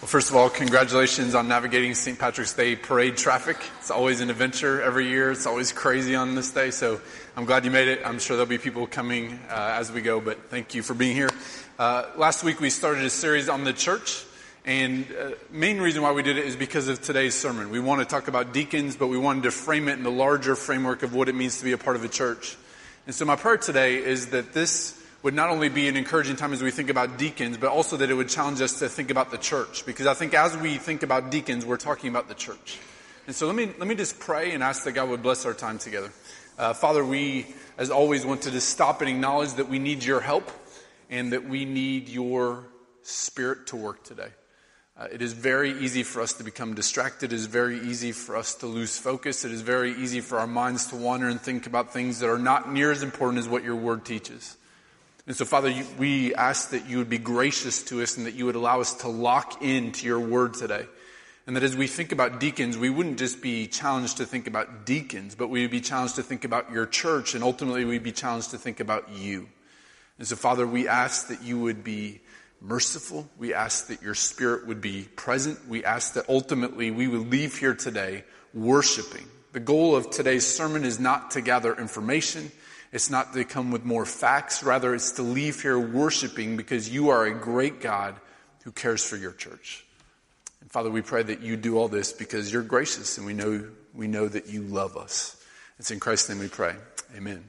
Well, first of all, congratulations on navigating St. Patrick's Day parade traffic. It's always an adventure every year. It's always crazy on this day. So I'm glad you made it. I'm sure there'll be people coming uh, as we go, but thank you for being here. Uh, last week we started a series on the church. And uh, main reason why we did it is because of today's sermon. We want to talk about deacons, but we wanted to frame it in the larger framework of what it means to be a part of a church. And so my prayer today is that this would not only be an encouraging time as we think about deacons, but also that it would challenge us to think about the church. Because I think as we think about deacons, we're talking about the church. And so let me, let me just pray and ask that God would bless our time together. Uh, Father, we, as always, want to just stop and acknowledge that we need your help and that we need your spirit to work today. Uh, it is very easy for us to become distracted. It is very easy for us to lose focus. It is very easy for our minds to wander and think about things that are not near as important as what your word teaches. And so, Father, we ask that you would be gracious to us and that you would allow us to lock into your word today. And that as we think about deacons, we wouldn't just be challenged to think about deacons, but we would be challenged to think about your church, and ultimately we'd be challenged to think about you. And so, Father, we ask that you would be merciful. We ask that your spirit would be present. We ask that ultimately we would leave here today worshiping. The goal of today's sermon is not to gather information. It's not to come with more facts. Rather, it's to leave here worshiping because you are a great God who cares for your church. And Father, we pray that you do all this because you're gracious and we know, we know that you love us. It's in Christ's name we pray. Amen.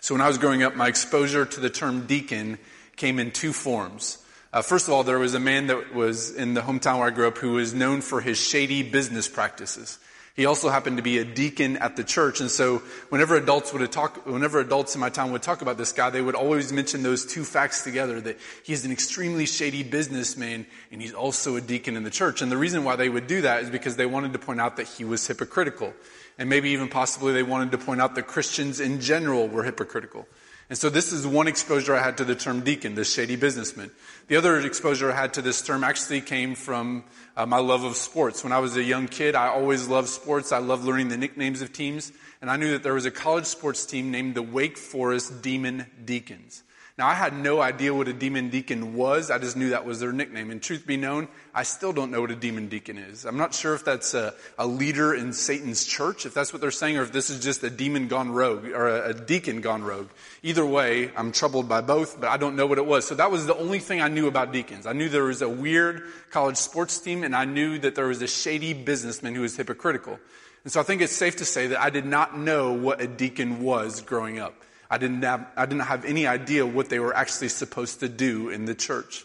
So when I was growing up, my exposure to the term deacon came in two forms. Uh, first of all, there was a man that was in the hometown where I grew up who was known for his shady business practices. He also happened to be a deacon at the church. And so whenever adults would talk, whenever adults in my town would talk about this guy, they would always mention those two facts together, that he's an extremely shady businessman and he's also a deacon in the church. And the reason why they would do that is because they wanted to point out that he was hypocritical. And maybe even possibly they wanted to point out that Christians in general were hypocritical. And so this is one exposure I had to the term deacon, this shady businessman. The other exposure I had to this term actually came from uh, my love of sports. When I was a young kid, I always loved sports. I loved learning the nicknames of teams. And I knew that there was a college sports team named the Wake Forest Demon Deacons. Now, I had no idea what a demon deacon was. I just knew that was their nickname. And truth be known, I still don't know what a demon deacon is. I'm not sure if that's a, a leader in Satan's church, if that's what they're saying, or if this is just a demon gone rogue, or a, a deacon gone rogue. Either way, I'm troubled by both, but I don't know what it was. So that was the only thing I knew about deacons. I knew there was a weird college sports team, and I knew that there was a shady businessman who was hypocritical. And so I think it's safe to say that I did not know what a deacon was growing up. I didn't, have, I didn't have any idea what they were actually supposed to do in the church.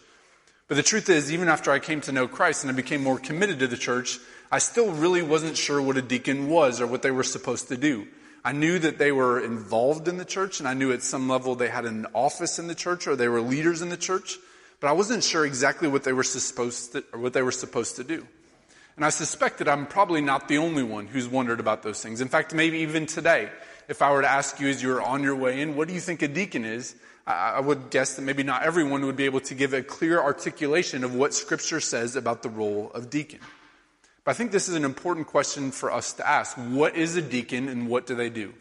But the truth is, even after I came to know Christ and I became more committed to the church, I still really wasn't sure what a deacon was or what they were supposed to do. I knew that they were involved in the church, and I knew at some level they had an office in the church or they were leaders in the church, but I wasn't sure exactly what they were supposed to, or what they were supposed to do. And I suspect that I'm probably not the only one who's wondered about those things. In fact, maybe even today, if I were to ask you as you're on your way in, what do you think a deacon is? I would guess that maybe not everyone would be able to give a clear articulation of what Scripture says about the role of deacon. But I think this is an important question for us to ask. What is a deacon and what do they do?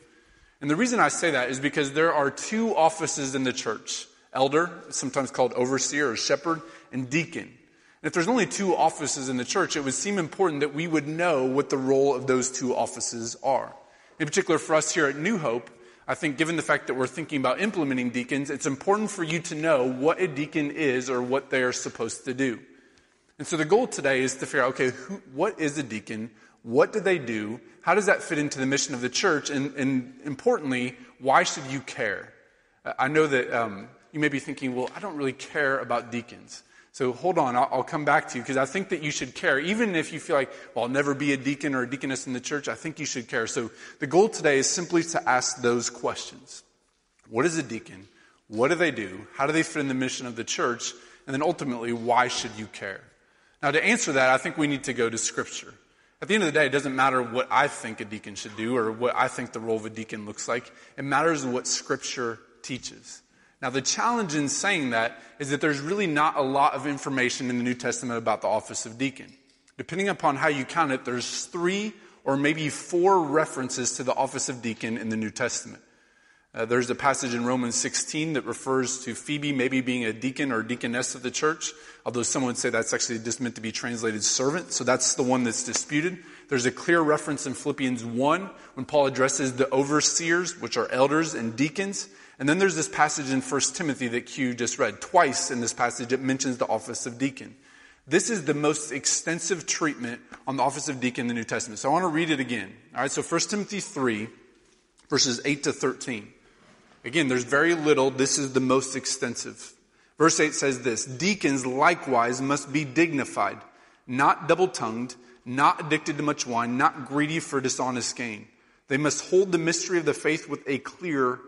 And the reason I say that is because there are two offices in the church elder, sometimes called overseer or shepherd, and deacon. And if there's only two offices in the church, it would seem important that we would know what the role of those two offices are. In particular, for us here at New Hope, I think given the fact that we're thinking about implementing deacons, it's important for you to know what a deacon is or what they are supposed to do. And so the goal today is to figure out, okay, who, what is a deacon? What do they do? How does that fit into the mission of the church? And, and importantly, why should you care? I know that um, you may be thinking, well, I don't really care about deacons. So hold on, I'll, I'll come back to you because I think that you should care. Even if you feel like, well, I'll never be a deacon or a deaconess in the church, I think you should care. So the goal today is simply to ask those questions What is a deacon? What do they do? How do they fit in the mission of the church? And then ultimately, why should you care? Now, to answer that, I think we need to go to Scripture. At the end of the day, it doesn't matter what I think a deacon should do or what I think the role of a deacon looks like. It matters what Scripture teaches. Now, the challenge in saying that is that there's really not a lot of information in the New Testament about the office of deacon. Depending upon how you count it, there's three or maybe four references to the office of deacon in the New Testament. Uh, there's a passage in Romans 16 that refers to Phoebe maybe being a deacon or deaconess of the church, although some would say that's actually just meant to be translated servant. So that's the one that's disputed. There's a clear reference in Philippians 1 when Paul addresses the overseers, which are elders and deacons. And then there's this passage in 1 Timothy that Q just read. Twice in this passage it mentions the office of deacon. This is the most extensive treatment on the office of deacon in the New Testament. So I want to read it again. All right, so 1 Timothy 3, verses 8 to 13. Again, there's very little. This is the most extensive. Verse 8 says this Deacons likewise must be dignified, not double tongued, not addicted to much wine, not greedy for dishonest gain. They must hold the mystery of the faith with a clear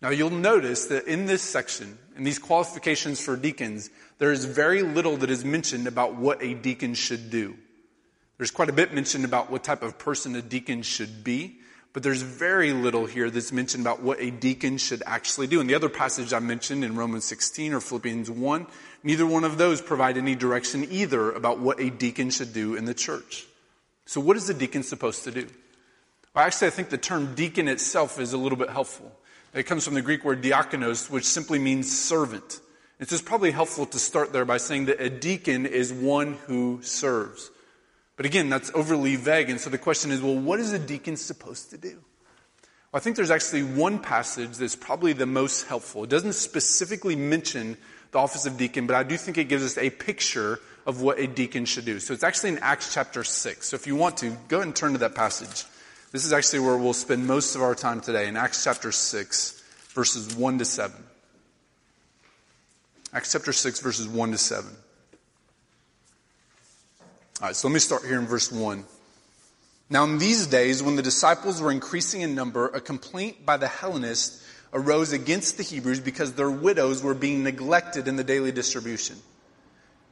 Now you'll notice that in this section, in these qualifications for deacons, there is very little that is mentioned about what a deacon should do. There's quite a bit mentioned about what type of person a deacon should be, but there's very little here that's mentioned about what a deacon should actually do. In the other passage I mentioned in Romans 16 or Philippians 1, Neither one of those provide any direction either about what a deacon should do in the church. So, what is a deacon supposed to do? Well, actually, I think the term deacon itself is a little bit helpful. It comes from the Greek word diakonos, which simply means servant. It's just probably helpful to start there by saying that a deacon is one who serves. But again, that's overly vague. And so the question is well, what is a deacon supposed to do? Well, I think there's actually one passage that's probably the most helpful. It doesn't specifically mention the office of deacon, but I do think it gives us a picture of what a deacon should do. So it's actually in Acts chapter 6. So if you want to, go ahead and turn to that passage. This is actually where we'll spend most of our time today, in Acts chapter 6, verses 1 to 7. Acts chapter 6, verses 1 to 7. All right, so let me start here in verse 1. Now, in these days, when the disciples were increasing in number, a complaint by the Hellenists arose against the Hebrews because their widows were being neglected in the daily distribution.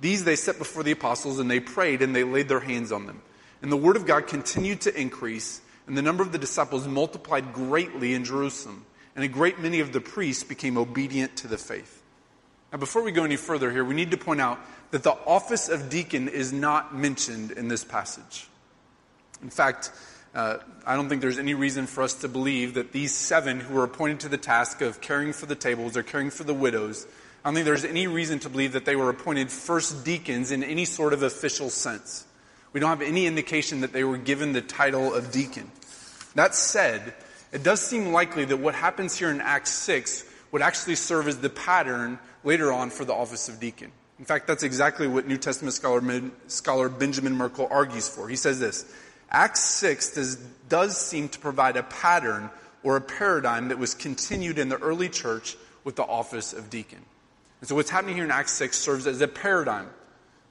These they set before the apostles, and they prayed, and they laid their hands on them. And the word of God continued to increase, and the number of the disciples multiplied greatly in Jerusalem, and a great many of the priests became obedient to the faith. Now, before we go any further here, we need to point out that the office of deacon is not mentioned in this passage. In fact, uh, I don't think there's any reason for us to believe that these seven who were appointed to the task of caring for the tables or caring for the widows, I don't think there's any reason to believe that they were appointed first deacons in any sort of official sense. We don't have any indication that they were given the title of deacon. That said, it does seem likely that what happens here in Acts 6 would actually serve as the pattern later on for the office of deacon. In fact, that's exactly what New Testament scholar, scholar Benjamin Merkle argues for. He says this Acts 6 does, does seem to provide a pattern or a paradigm that was continued in the early church with the office of deacon. And so what's happening here in Acts 6 serves as a paradigm.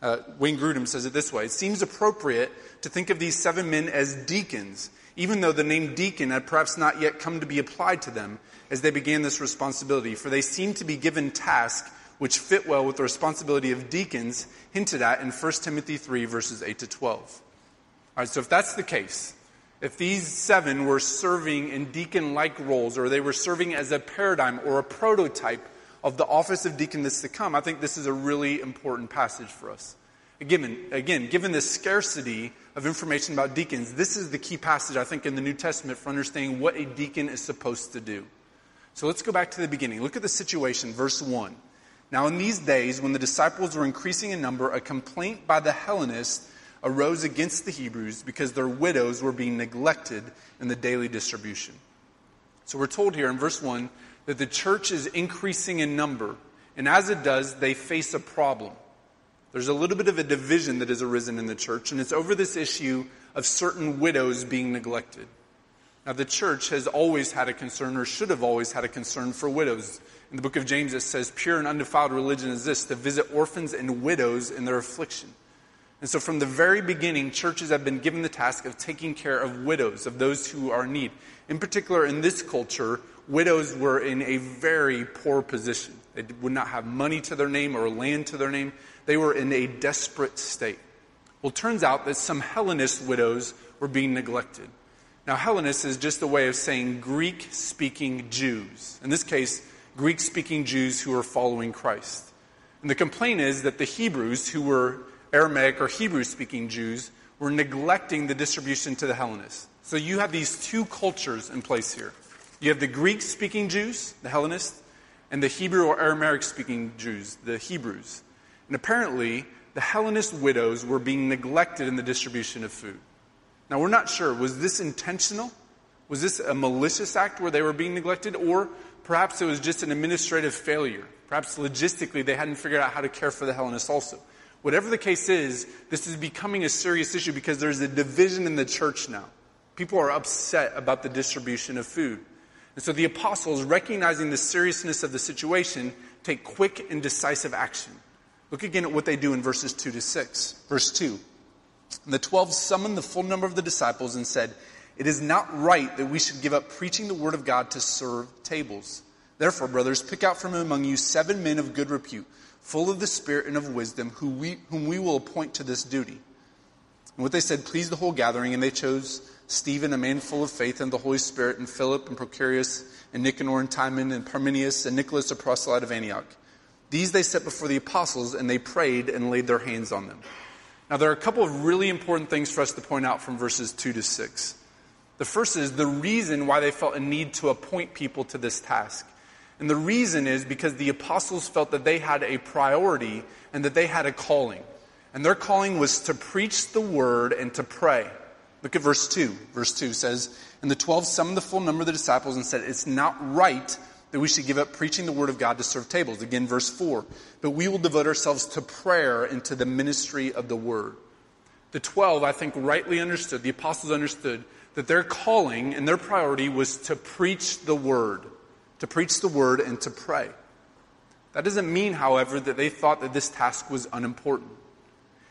Uh, Wayne Grudem says it this way It seems appropriate to think of these seven men as deacons, even though the name deacon had perhaps not yet come to be applied to them as they began this responsibility, for they seem to be given tasks which fit well with the responsibility of deacons hinted at in 1 Timothy 3, verses 8 to 12. All right, so if that's the case, if these seven were serving in deacon like roles, or they were serving as a paradigm or a prototype of the office of deacon that's to come, I think this is a really important passage for us. Again, again, given the scarcity of information about deacons, this is the key passage, I think, in the New Testament for understanding what a deacon is supposed to do. So let's go back to the beginning. Look at the situation, verse 1. Now, in these days, when the disciples were increasing in number, a complaint by the Hellenists arose against the Hebrews because their widows were being neglected in the daily distribution. So we're told here in verse 1 that the church is increasing in number, and as it does, they face a problem. there's a little bit of a division that has arisen in the church, and it's over this issue of certain widows being neglected. Now, the church has always had a concern, or should have always had a concern, for widows. In the book of James, it says, Pure and undefiled religion is this, to visit orphans and widows in their affliction. And so, from the very beginning, churches have been given the task of taking care of widows, of those who are in need. In particular, in this culture, widows were in a very poor position. They would not have money to their name or land to their name. They were in a desperate state. Well, it turns out that some Hellenist widows were being neglected. Now, Hellenist is just a way of saying Greek speaking Jews. In this case, Greek speaking Jews who are following Christ. And the complaint is that the Hebrews, who were Aramaic or Hebrew speaking Jews, were neglecting the distribution to the Hellenists. So you have these two cultures in place here. You have the Greek speaking Jews, the Hellenists, and the Hebrew or Aramaic speaking Jews, the Hebrews. And apparently, the Hellenist widows were being neglected in the distribution of food. Now, we're not sure. Was this intentional? Was this a malicious act where they were being neglected? Or perhaps it was just an administrative failure. Perhaps logistically they hadn't figured out how to care for the Hellenists also. Whatever the case is, this is becoming a serious issue because there's a division in the church now. People are upset about the distribution of food. And so the apostles, recognizing the seriousness of the situation, take quick and decisive action. Look again at what they do in verses 2 to 6. Verse 2. And the twelve summoned the full number of the disciples and said, It is not right that we should give up preaching the word of God to serve tables. Therefore, brothers, pick out from among you seven men of good repute, full of the Spirit and of wisdom, who we, whom we will appoint to this duty. And what they said pleased the whole gathering, and they chose Stephen, a man full of faith and the Holy Spirit, and Philip, and Prochorus, and Nicanor, and Timon, and Parmenius, and Nicholas, a proselyte of Antioch. These they set before the apostles, and they prayed and laid their hands on them. Now, there are a couple of really important things for us to point out from verses 2 to 6. The first is the reason why they felt a need to appoint people to this task. And the reason is because the apostles felt that they had a priority and that they had a calling. And their calling was to preach the word and to pray. Look at verse 2. Verse 2 says, And the twelve summoned the full number of the disciples and said, It's not right that we should give up preaching the word of God to serve tables. Again, verse 4. But we will devote ourselves to prayer and to the ministry of the word. The 12, I think, rightly understood, the apostles understood that their calling and their priority was to preach the word, to preach the word and to pray. That doesn't mean, however, that they thought that this task was unimportant.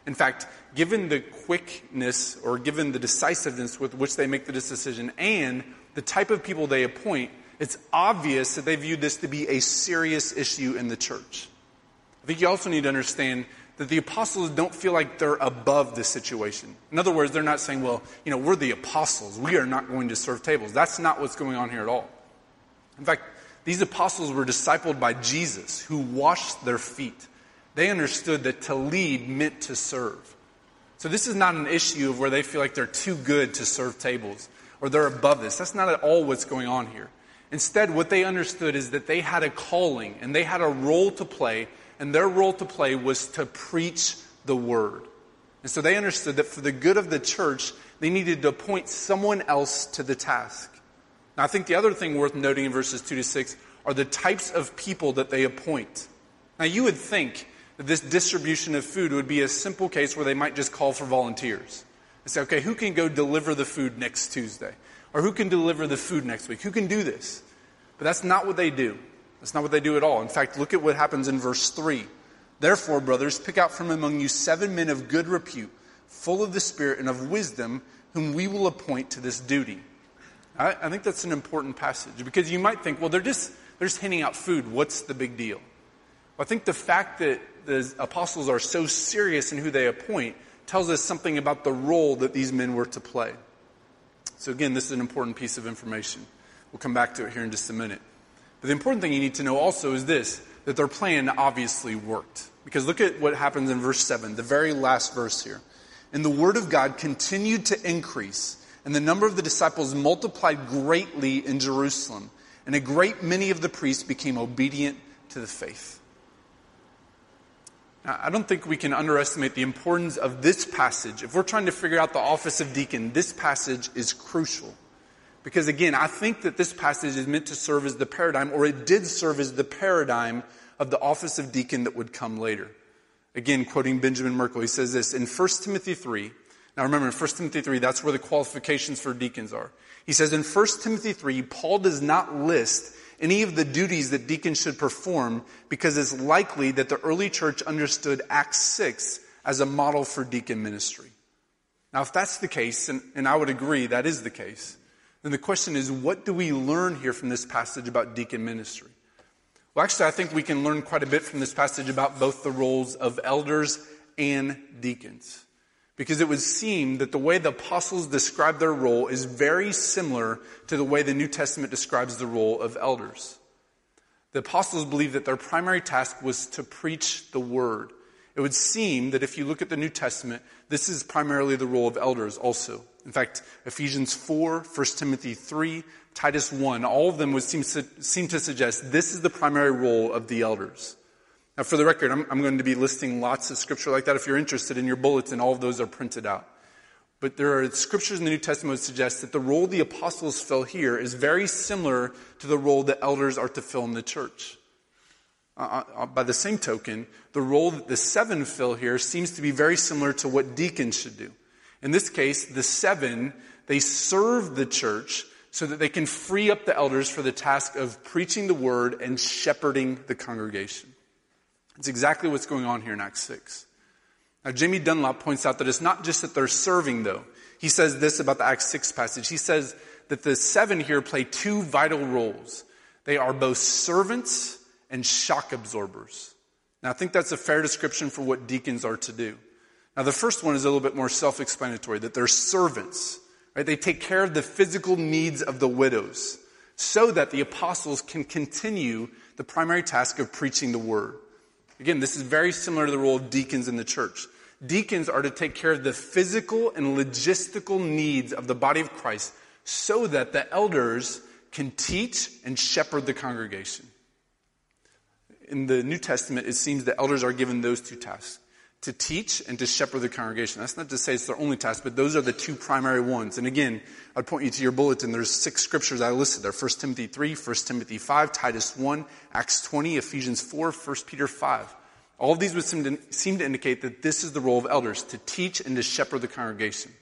In fact, given the quickness or given the decisiveness with which they make the decision and the type of people they appoint, it's obvious that they view this to be a serious issue in the church. I think you also need to understand that the apostles don't feel like they're above the situation. In other words, they're not saying, well, you know, we're the apostles. We are not going to serve tables. That's not what's going on here at all. In fact, these apostles were discipled by Jesus, who washed their feet. They understood that to lead meant to serve. So this is not an issue of where they feel like they're too good to serve tables or they're above this. That's not at all what's going on here. Instead, what they understood is that they had a calling and they had a role to play, and their role to play was to preach the word. And so they understood that for the good of the church, they needed to appoint someone else to the task. Now, I think the other thing worth noting in verses 2 to 6 are the types of people that they appoint. Now, you would think that this distribution of food would be a simple case where they might just call for volunteers and say, okay, who can go deliver the food next Tuesday? Or who can deliver the food next week? Who can do this? But that's not what they do. That's not what they do at all. In fact, look at what happens in verse 3. Therefore, brothers, pick out from among you seven men of good repute, full of the Spirit and of wisdom, whom we will appoint to this duty. I, I think that's an important passage because you might think, well, they're just, they're just handing out food. What's the big deal? Well, I think the fact that the apostles are so serious in who they appoint tells us something about the role that these men were to play. So, again, this is an important piece of information. We'll come back to it here in just a minute. But the important thing you need to know also is this that their plan obviously worked. Because look at what happens in verse 7, the very last verse here. And the word of God continued to increase, and the number of the disciples multiplied greatly in Jerusalem, and a great many of the priests became obedient to the faith. Now, I don't think we can underestimate the importance of this passage. If we're trying to figure out the office of deacon, this passage is crucial. Because again, I think that this passage is meant to serve as the paradigm, or it did serve as the paradigm of the office of deacon that would come later. Again, quoting Benjamin Merkle, he says this in 1 Timothy 3. Now remember, in 1 Timothy 3, that's where the qualifications for deacons are. He says in 1 Timothy 3, Paul does not list any of the duties that deacons should perform because it's likely that the early church understood Acts 6 as a model for deacon ministry. Now, if that's the case, and, and I would agree that is the case, then the question is what do we learn here from this passage about deacon ministry? Well, actually, I think we can learn quite a bit from this passage about both the roles of elders and deacons. Because it would seem that the way the apostles describe their role is very similar to the way the New Testament describes the role of elders. The apostles believed that their primary task was to preach the word. It would seem that if you look at the New Testament, this is primarily the role of elders also. In fact, Ephesians 4, 1 Timothy 3, Titus 1, all of them would seem, seem to suggest this is the primary role of the elders. Now, for the record, I'm, I'm, going to be listing lots of scripture like that. If you're interested in your bulletin, all of those are printed out. But there are scriptures in the New Testament that suggest that the role the apostles fill here is very similar to the role that elders are to fill in the church. Uh, uh, uh, by the same token, the role that the seven fill here seems to be very similar to what deacons should do. In this case, the seven, they serve the church so that they can free up the elders for the task of preaching the word and shepherding the congregation. It's exactly what's going on here in Acts 6. Now, Jamie Dunlop points out that it's not just that they're serving, though. He says this about the Acts 6 passage. He says that the seven here play two vital roles. They are both servants and shock absorbers. Now, I think that's a fair description for what deacons are to do. Now, the first one is a little bit more self explanatory that they're servants, right? They take care of the physical needs of the widows so that the apostles can continue the primary task of preaching the word. Again, this is very similar to the role of deacons in the church. Deacons are to take care of the physical and logistical needs of the body of Christ so that the elders can teach and shepherd the congregation. In the New Testament, it seems that elders are given those two tasks to teach and to shepherd the congregation. That's not to say it's their only task, but those are the two primary ones. And again, I'd point you to your bulletin. There's six scriptures I listed there. 1 Timothy 3, 1 Timothy 5, Titus 1, Acts 20, Ephesians 4, 1 Peter 5. All of these would seem to, seem to indicate that this is the role of elders, to teach and to shepherd the congregation.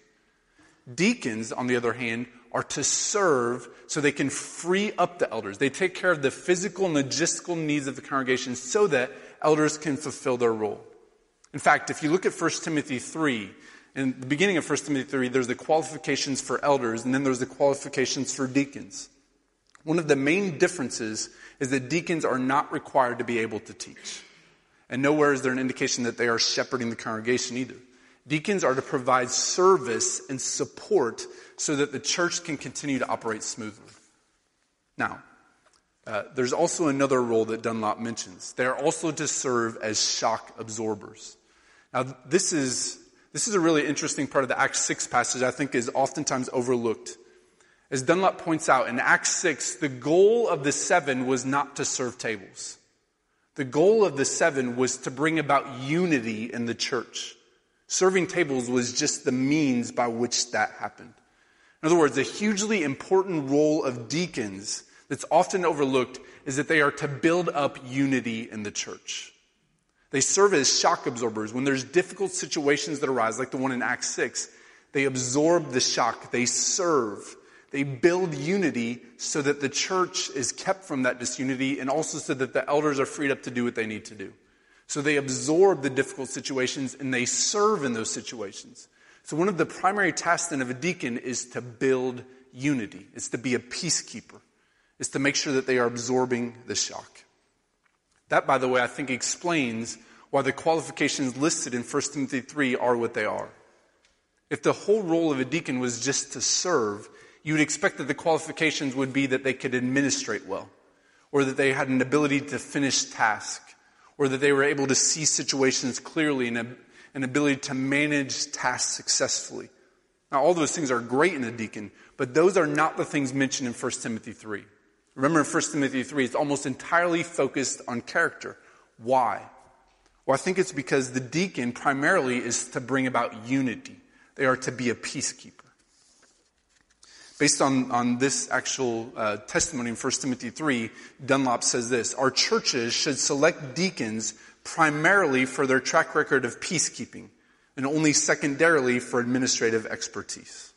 Deacons, on the other hand, are to serve so they can free up the elders. They take care of the physical and logistical needs of the congregation so that elders can fulfill their role. In fact, if you look at 1 Timothy 3, in the beginning of 1 Timothy 3, there's the qualifications for elders, and then there's the qualifications for deacons. One of the main differences is that deacons are not required to be able to teach. And nowhere is there an indication that they are shepherding the congregation either. Deacons are to provide service and support so that the church can continue to operate smoothly. Now, uh, there's also another role that Dunlop mentions. They are also to serve as shock absorbers. Now, this is, this is a really interesting part of the Acts 6 passage I think is oftentimes overlooked. As Dunlop points out, in Acts 6, the goal of the seven was not to serve tables. The goal of the seven was to bring about unity in the church. Serving tables was just the means by which that happened. In other words, a hugely important role of deacons that's often overlooked is that they are to build up unity in the church. They serve as shock absorbers. When there's difficult situations that arise, like the one in Acts 6, they absorb the shock. They serve. They build unity so that the church is kept from that disunity and also so that the elders are freed up to do what they need to do. So they absorb the difficult situations and they serve in those situations. So one of the primary tasks then of a deacon is to build unity. It's to be a peacekeeper. It's to make sure that they are absorbing the shock. That, by the way, I think explains why the qualifications listed in 1 Timothy 3 are what they are. If the whole role of a deacon was just to serve, you would expect that the qualifications would be that they could administrate well, or that they had an ability to finish tasks, or that they were able to see situations clearly and an ability to manage tasks successfully. Now, all those things are great in a deacon, but those are not the things mentioned in 1 Timothy 3. Remember in 1 Timothy 3, it's almost entirely focused on character. Why? Well, I think it's because the deacon primarily is to bring about unity. They are to be a peacekeeper. Based on, on this actual uh, testimony in 1 Timothy 3, Dunlop says this Our churches should select deacons primarily for their track record of peacekeeping and only secondarily for administrative expertise.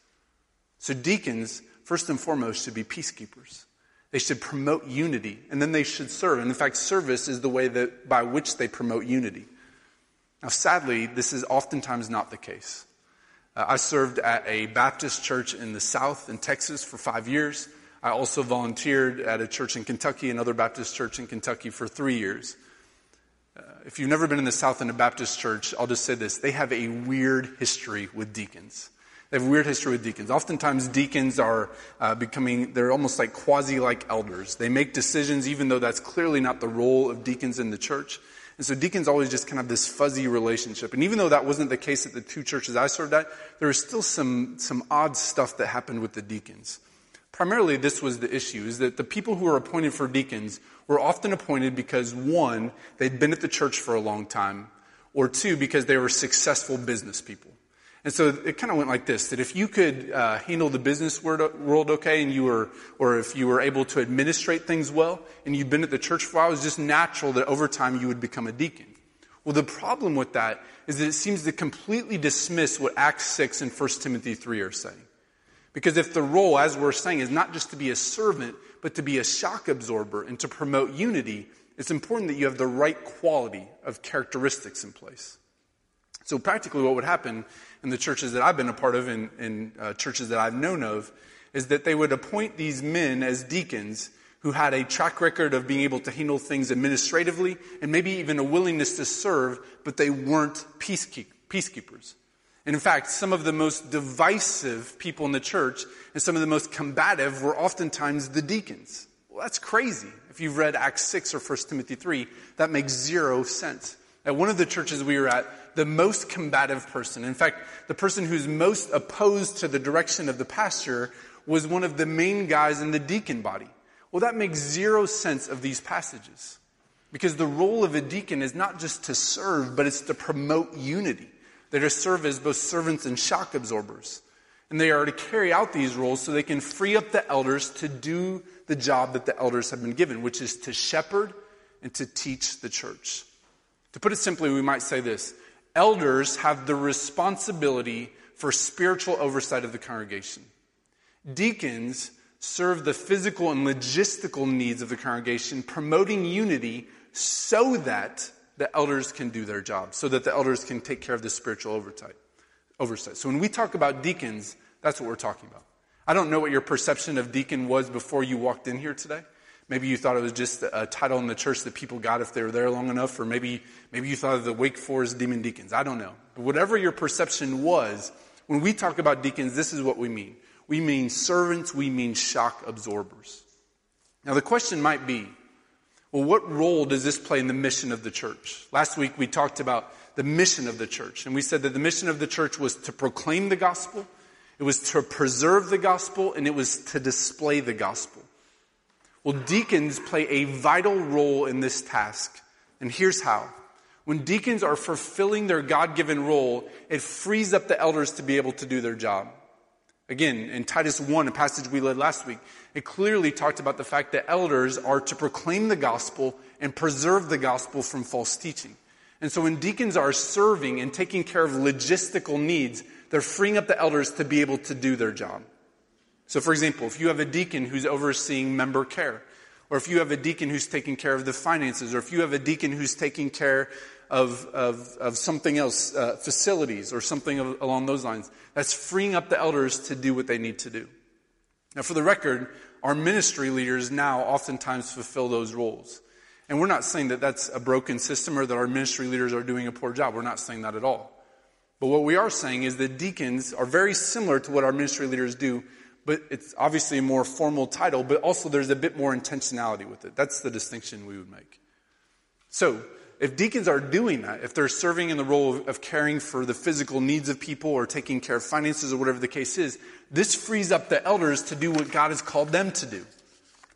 So deacons, first and foremost, should be peacekeepers. They should promote unity, and then they should serve. And in fact, service is the way that, by which they promote unity. Now, sadly, this is oftentimes not the case. Uh, I served at a Baptist church in the South in Texas for five years. I also volunteered at a church in Kentucky, another Baptist church in Kentucky, for three years. Uh, if you've never been in the South in a Baptist church, I'll just say this. They have a weird history with deacons. They have a weird history with deacons. Oftentimes, deacons are uh, becoming, they're almost like quasi like elders. They make decisions even though that's clearly not the role of deacons in the church. And so deacons always just kind of this fuzzy relationship. And even though that wasn't the case at the two churches I served at, there was still some, some odd stuff that happened with the deacons. Primarily, this was the issue, is that the people who were appointed for deacons were often appointed because one, they'd been at the church for a long time, or two, because they were successful business people. And so it kind of went like this, that if you could uh, handle the business world okay and you were, or if you were able to administrate things well and you'd been at the church for a while, it was just natural that over time you would become a deacon. Well, the problem with that is that it seems to completely dismiss what Acts 6 and 1 Timothy 3 are saying. Because if the role, as we're saying, is not just to be a servant, but to be a shock absorber and to promote unity, it's important that you have the right quality of characteristics in place. So practically what would happen in the churches that I've been a part of and in, uh, churches that I've known of is that they would appoint these men as deacons who had a track record of being able to handle things administratively and maybe even a willingness to serve, but they weren't peacekeep- peacekeepers. And in fact, some of the most divisive people in the church and some of the most combative were oftentimes the deacons. Well, that's crazy. If you've read Acts 6 or 1 Timothy 3, that makes zero sense. At one of the churches we were at, the most combative person. In fact, the person who's most opposed to the direction of the pastor was one of the main guys in the deacon body. Well, that makes zero sense of these passages. Because the role of a deacon is not just to serve, but it's to promote unity. They're to serve as both servants and shock absorbers. And they are to carry out these roles so they can free up the elders to do the job that the elders have been given, which is to shepherd and to teach the church. To put it simply, we might say this elders have the responsibility for spiritual oversight of the congregation. Deacons serve the physical and logistical needs of the congregation, promoting unity so that the elders can do their job, so that the elders can take care of the spiritual oversight. So when we talk about deacons, that's what we're talking about. I don't know what your perception of deacon was before you walked in here today. Maybe you thought it was just a title in the church that people got if they were there long enough, or maybe, maybe you thought of the Wake Forest Demon Deacons. I don't know. But whatever your perception was, when we talk about deacons, this is what we mean. We mean servants, we mean shock absorbers. Now the question might be, well, what role does this play in the mission of the church? Last week we talked about the mission of the church, and we said that the mission of the church was to proclaim the gospel, it was to preserve the gospel, and it was to display the gospel. Well, deacons play a vital role in this task. And here's how. When deacons are fulfilling their God given role, it frees up the elders to be able to do their job. Again, in Titus 1, a passage we led last week, it clearly talked about the fact that elders are to proclaim the gospel and preserve the gospel from false teaching. And so when deacons are serving and taking care of logistical needs, they're freeing up the elders to be able to do their job. So, for example, if you have a deacon who's overseeing member care, or if you have a deacon who's taking care of the finances, or if you have a deacon who's taking care of, of, of something else, uh, facilities, or something of, along those lines, that's freeing up the elders to do what they need to do. Now, for the record, our ministry leaders now oftentimes fulfill those roles. And we're not saying that that's a broken system or that our ministry leaders are doing a poor job. We're not saying that at all. But what we are saying is that deacons are very similar to what our ministry leaders do, but it's obviously a more formal title, but also there's a bit more intentionality with it. That's the distinction we would make. So, if deacons are doing that, if they're serving in the role of, of, caring for the physical needs of people or taking care of finances or whatever the case is, this frees up the elders to do what God has called them to do.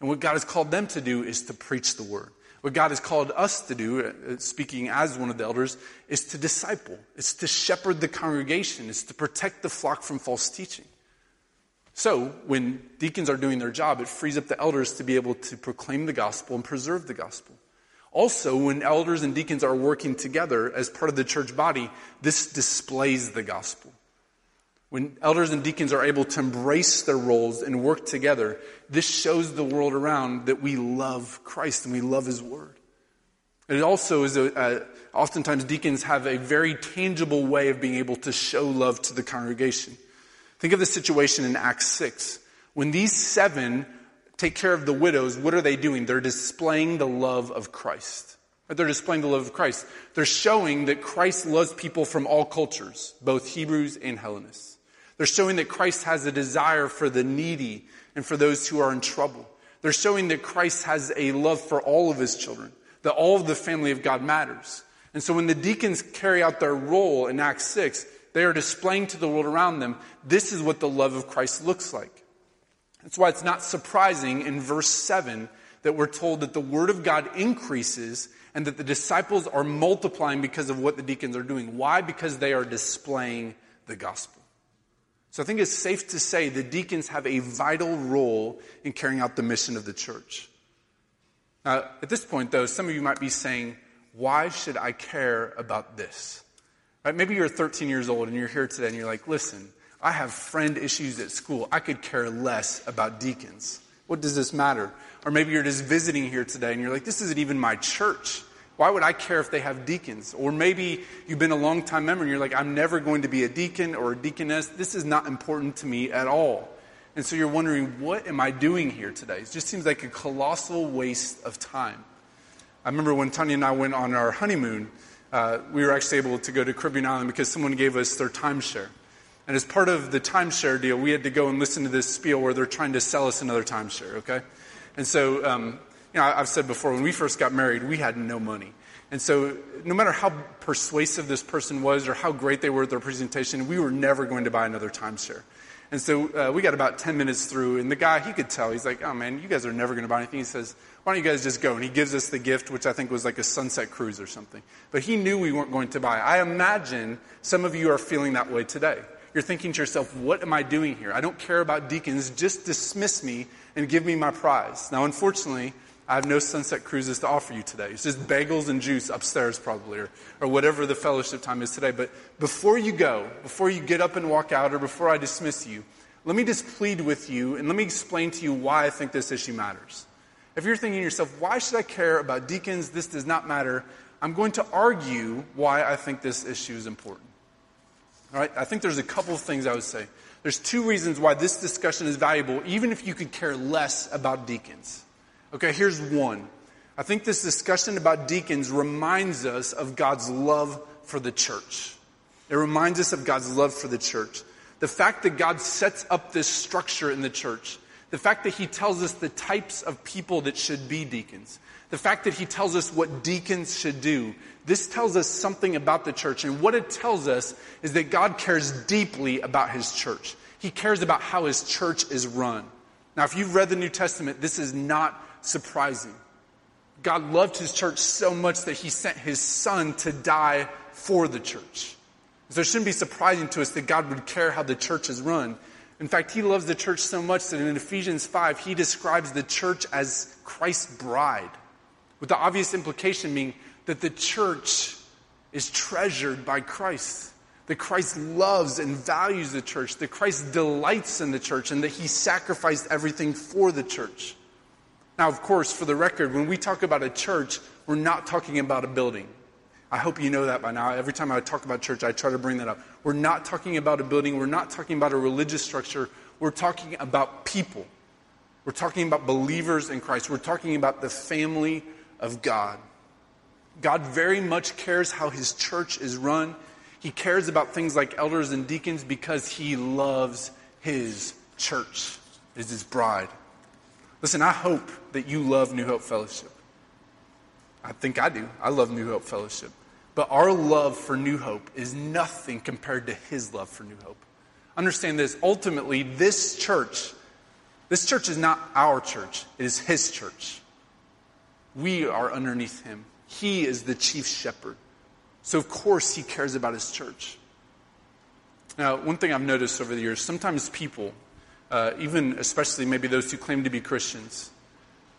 And what God has called them to do is to preach the word. What God has called us to do, uh, speaking as one of the elders, is to disciple. It's to shepherd the congregation. It's to protect the flock from false teaching. So, when deacons are doing their job, it frees up the elders to be able to proclaim the gospel and preserve the gospel. Also, when elders and deacons are working together as part of the church body, this displays the gospel. When elders and deacons are able to embrace their roles and work together, this shows the world around that we love Christ and we love His Word. It also is a, uh, oftentimes deacons have a very tangible way of being able to show love to the congregation. Think of the situation in Acts 6. When these seven take care of the widows, what are they doing? They're displaying the love of Christ. They're displaying the love of Christ. They're showing that Christ loves people from all cultures, both Hebrews and Hellenists. They're showing that Christ has a desire for the needy and for those who are in trouble. They're showing that Christ has a love for all of his children, that all of the family of God matters. And so when the deacons carry out their role in Acts 6, they are displaying to the world around them this is what the love of Christ looks like. That's why it's not surprising in verse 7 that we're told that the word of God increases and that the disciples are multiplying because of what the deacons are doing. Why? Because they are displaying the gospel. So I think it's safe to say the deacons have a vital role in carrying out the mission of the church. Now, at this point, though, some of you might be saying, why should I care about this? Right? Maybe you're 13 years old and you're here today and you're like, listen, I have friend issues at school. I could care less about deacons. What does this matter? Or maybe you're just visiting here today and you're like, this isn't even my church. Why would I care if they have deacons? Or maybe you've been a long time member and you're like, I'm never going to be a deacon or a deaconess. This is not important to me at all. And so you're wondering, what am I doing here today? It just seems like a colossal waste of time. I remember when Tanya and I went on our honeymoon, uh, we were actually able to go to Caribbean Island because someone gave us their timeshare. And as part of the timeshare deal, we had to go and listen to this spiel where they're trying to sell us another timeshare, okay? And so um, you know, I've said before, when we first got married, we had no money. And so, no matter how persuasive this person was or how great they were at their presentation, we were never going to buy another timeshare. And so, uh, we got about 10 minutes through, and the guy, he could tell, he's like, oh man, you guys are never going to buy anything. He says, why don't you guys just go? And he gives us the gift, which I think was like a sunset cruise or something. But he knew we weren't going to buy. I imagine some of you are feeling that way today. You're thinking to yourself, what am I doing here? I don't care about deacons. Just dismiss me and give me my prize. Now, unfortunately, I have no sunset cruises to offer you today. It's just bagels and juice upstairs, probably, or, or whatever the fellowship time is today. But before you go, before you get up and walk out, or before I dismiss you, let me just plead with you and let me explain to you why I think this issue matters. If you're thinking to yourself, why should I care about deacons? This does not matter. I'm going to argue why I think this issue is important. All right? I think there's a couple of things I would say. There's two reasons why this discussion is valuable, even if you could care less about deacons. Okay, here's one. I think this discussion about deacons reminds us of God's love for the church. It reminds us of God's love for the church. The fact that God sets up this structure in the church, the fact that He tells us the types of people that should be deacons, the fact that He tells us what deacons should do, this tells us something about the church. And what it tells us is that God cares deeply about His church. He cares about how His church is run. Now, if you've read the New Testament, this is not surprising. God loved his church so much that he sent his son to die for the church. So it shouldn't be surprising to us that God would care how the church is run. In fact, he loves the church so much that in Ephesians 5, he describes the church as Christ's bride, with the obvious implication being that the church is treasured by Christ, that Christ loves and values the church, that Christ delights in the church, and that he sacrificed everything for the church. Now, of course, for the record, when we talk about a church, we're not talking about a building. I hope you know that by now. Every time I talk about church, I try to bring that up. We're not talking about a building. We're not talking about a religious structure. We're talking about people. We're talking about believers in Christ. We're talking about the family of God. God very much cares how his church is run. He cares about things like elders and deacons because he loves his church, is his bride. Listen, I hope that you love New Hope Fellowship. I think I do. I love New Hope Fellowship. But our love for New Hope is nothing compared to his love for New Hope. Understand this ultimately, this church, this church is not our church, it is his church. We are underneath him. He is the chief shepherd. So, of course, he cares about his church. Now, one thing I've noticed over the years sometimes people, uh, even especially maybe those who claim to be Christians,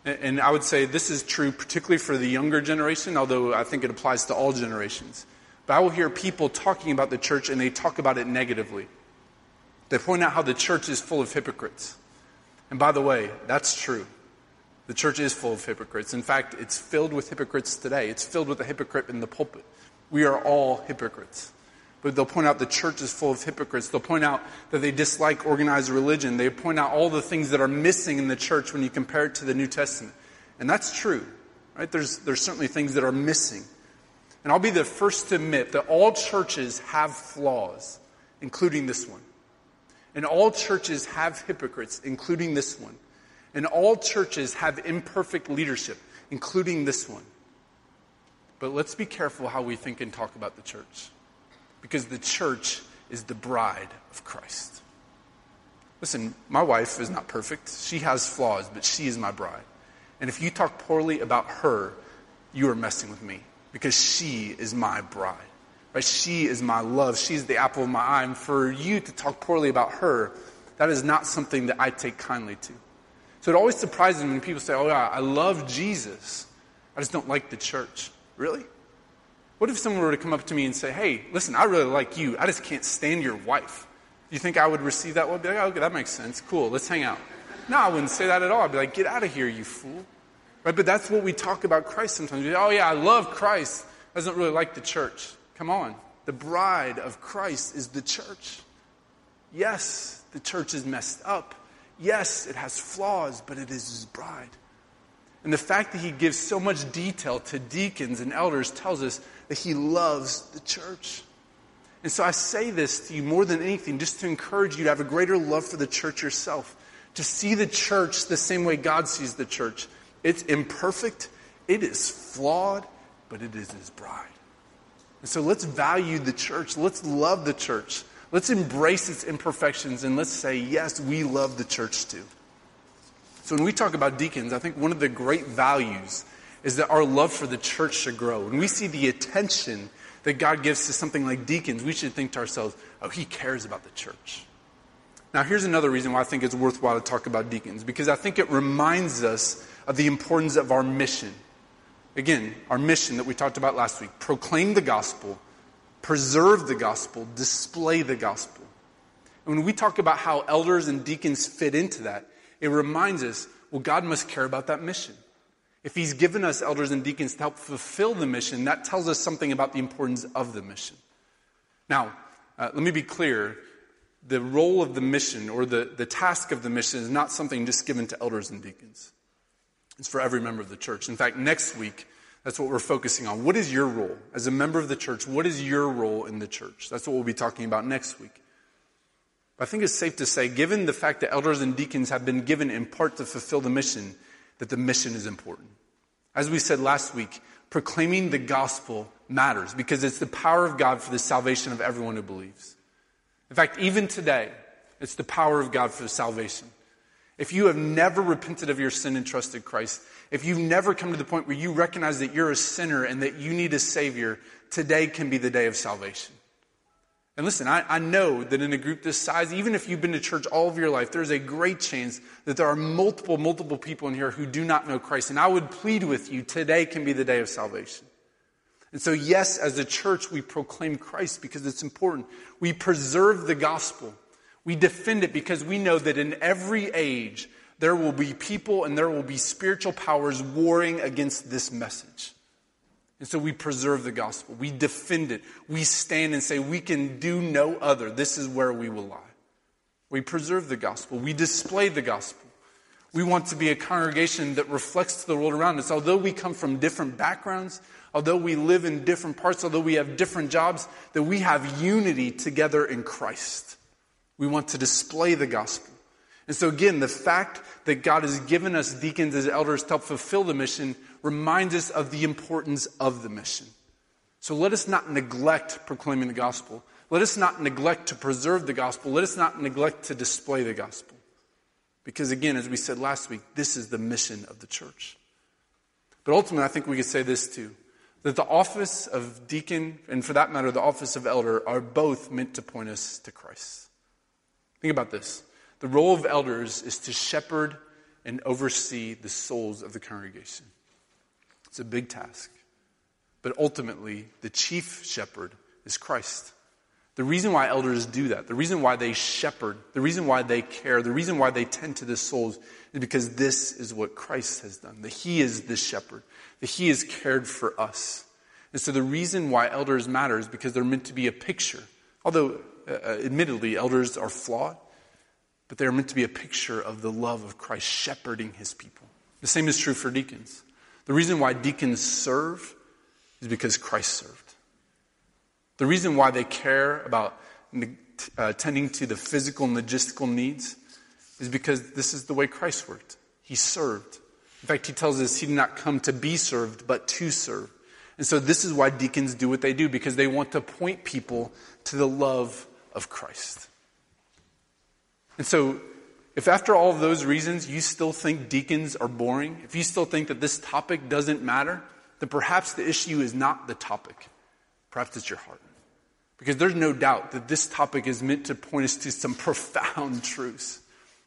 And I would say this is true particularly for the younger generation, although I think it applies to all generations. But I will hear people talking about the church and they talk about it negatively. They point out how the church is full of hypocrites. And by the way, that's true. The church is full of hypocrites. In fact, it's filled with hypocrites today. It's filled with a hypocrite in the pulpit. We are all hypocrites. But they'll point out the church is full of hypocrites. They'll point out that they dislike organized religion. They point out all the things that are missing in the church when you compare it to the New Testament. And that's true, right? There's, there's certainly things that are missing. And I'll be the first to admit that all churches have flaws, including this one. And all churches have hypocrites, including this one. And all churches have imperfect leadership, including this one. But let's be careful how we think and talk about the church because the church is the bride of Christ. Listen, my wife is not perfect. She has flaws, but she is my bride. And if you talk poorly about her, you are messing with me because she is my bride. Right? She is my love. She's the apple of my eye. And for you to talk poorly about her, that is not something that I take kindly to. So it always surprises me when people say, Oh, yeah, I love Jesus. I just don't like the church. Really? What if someone were to come up to me and say, hey, listen, I really like you. I just can't stand your wife. Do you think I would receive that? I'd be like, oh, okay, that makes sense. Cool, let's hang out. No, I wouldn't say that at all. I'd be like, get out of here, you fool. Right? But that's what we talk about Christ sometimes. We say, oh, yeah, I love Christ. I doesn't really like the church. Come on. The bride of Christ is the church. Yes, the church is messed up. Yes, it has flaws, but it is his bride. And the fact that he gives so much detail to deacons and elders tells us that he loves the church. And so I say this to you more than anything just to encourage you to have a greater love for the church yourself, to see the church the same way God sees the church. It's imperfect, it is flawed, but it is his bride. And so let's value the church, let's love the church, let's embrace its imperfections, and let's say, yes, we love the church too. So when we talk about deacons, I think one of the great values is that our love for the church should grow. When we see the attention that God gives to something like deacons, we should think to ourselves, oh, he cares about the church. Now, here's another reason why I think it's worthwhile to talk about deacons, because I think it reminds us of the importance of our mission. Again, our mission that we talked about last week proclaim the gospel, preserve the gospel, display the gospel. And when we talk about how elders and deacons fit into that, it reminds us, well, God must care about that mission. If he's given us elders and deacons to help fulfill the mission, that tells us something about the importance of the mission. Now, uh, let me be clear. The role of the mission or the, the task of the mission is not something just given to elders and deacons. It's for every member of the church. In fact, next week, that's what we're focusing on. What is your role? As a member of the church, what is your role in the church? That's what we'll be talking about next week. But I think it's safe to say, given the fact that elders and deacons have been given in part to fulfill the mission, that the mission is important. As we said last week, proclaiming the gospel matters because it's the power of God for the salvation of everyone who believes. In fact, even today, it's the power of God for the salvation. If you have never repented of your sin and trusted Christ, if you've never come to the point where you recognize that you're a sinner and that you need a Savior, today can be the day of salvation. And listen, I, I, know that in a group this size, even if you've been to church all of your life, there's a great chance that there are multiple, multiple people in here who do not know Christ. And I would plead with you, today can be the day of salvation. And so, yes, as a church, we proclaim Christ because it's important. We preserve the gospel. We defend it because we know that in every age, there will be people and there will be spiritual powers warring against this message. And so we preserve the gospel. We defend it. We stand and say, we can do no other. This is where we will lie. We preserve the gospel. We display the gospel. We want to be a congregation that reflects to the world around us. Although we come from different backgrounds, although we live in different parts, although we have different jobs, that we have unity together in Christ. We want to display the gospel. And so, again, the fact that God has given us deacons as elders to help fulfill the mission reminds us of the importance of the mission. So let us not neglect proclaiming the gospel. Let us not neglect to preserve the gospel. Let us not neglect to display the gospel. Because again, as we said last week, this is the mission of the church. But ultimately, I think we could say this too that the office of deacon, and for that matter, the office of elder, are both meant to point us to Christ. Think about this. The role of elders is to shepherd and oversee the souls of the congregation. It's a big task. But ultimately, the chief shepherd is Christ. The reason why elders do that, the reason why they shepherd, the reason why they care, the reason why they tend to the souls is because this is what Christ has done. That He is the shepherd, that He has cared for us. And so the reason why elders matter is because they're meant to be a picture. Although, uh, uh admittedly, elders are flawed, but they're meant to be a picture of the love of Christ shepherding His people. The same is true for deacons. The reason why deacons serve is because Christ served. The reason why they care about uh, tending to the physical and logistical needs is because this is the way Christ worked. He served. In fact, he tells us he did not come to be served, but to serve. And so this is why deacons do what they do, because they want to point people to the love of Christ. And so, if after all of those reasons you still think deacons are boring, if you still think that this topic doesn't matter, then perhaps the issue is not the topic. Perhaps it's your heart. Because there's no doubt that this topic is meant to point us to some profound truths.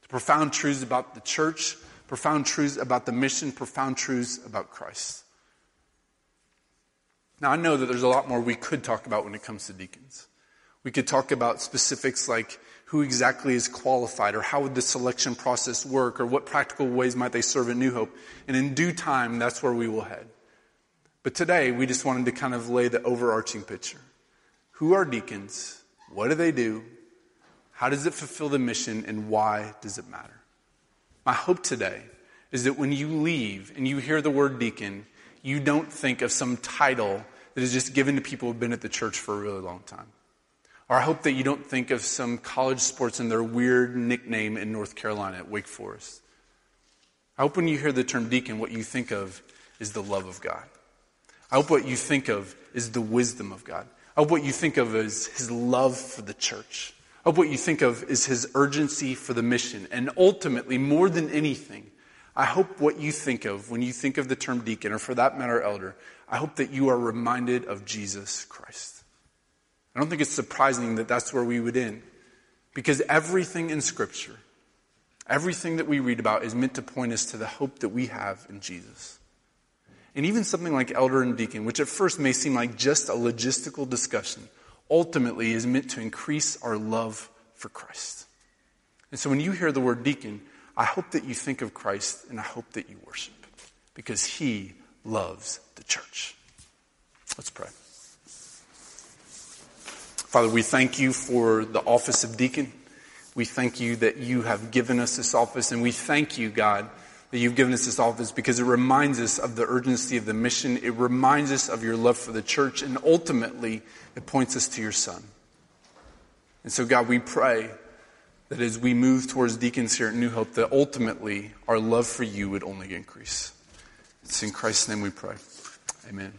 Profound truths about the church, profound truths about the mission, profound truths about Christ. Now, I know that there's a lot more we could talk about when it comes to deacons. We could talk about specifics like who exactly is qualified, or how would the selection process work, or what practical ways might they serve at New Hope. And in due time, that's where we will head. But today, we just wanted to kind of lay the overarching picture. Who are deacons? What do they do? How does it fulfill the mission? And why does it matter? My hope today is that when you leave and you hear the word deacon, you don't think of some title that is just given to people who've been at the church for a really long time. Or I hope that you don't think of some college sports and their weird nickname in North Carolina at Wake Forest. I hope when you hear the term deacon, what you think of is the love of God. I hope what you think of is the wisdom of God I hope what you think of is his love for the church, I hope what you think of is his urgency for the mission. And ultimately, more than anything, I hope what you think of when you think of the term deacon, or for that matter, elder, I hope that you are reminded of Jesus Christ. I don't think it's surprising that that's where we would end. Because everything in Scripture, everything that we read about is meant to point us to the hope that we have in Jesus. And even something like elder and deacon, which at first may seem like just a logistical discussion, ultimately is meant to increase our love for Christ. And so when you hear the word deacon, I hope that you think of Christ and I hope that you worship because he loves the church. Let's pray. Father, we thank you for the office of deacon. We thank you that you have given us this office, and we thank you, God that you've given us this office because it reminds us of the urgency of the mission. It reminds us of your love for the church, and ultimately, it points us to your Son. And so, God, we pray that as we move towards deacons here at New Hope, that ultimately our love for you would only increase. It's in Christ's name we pray. Amen.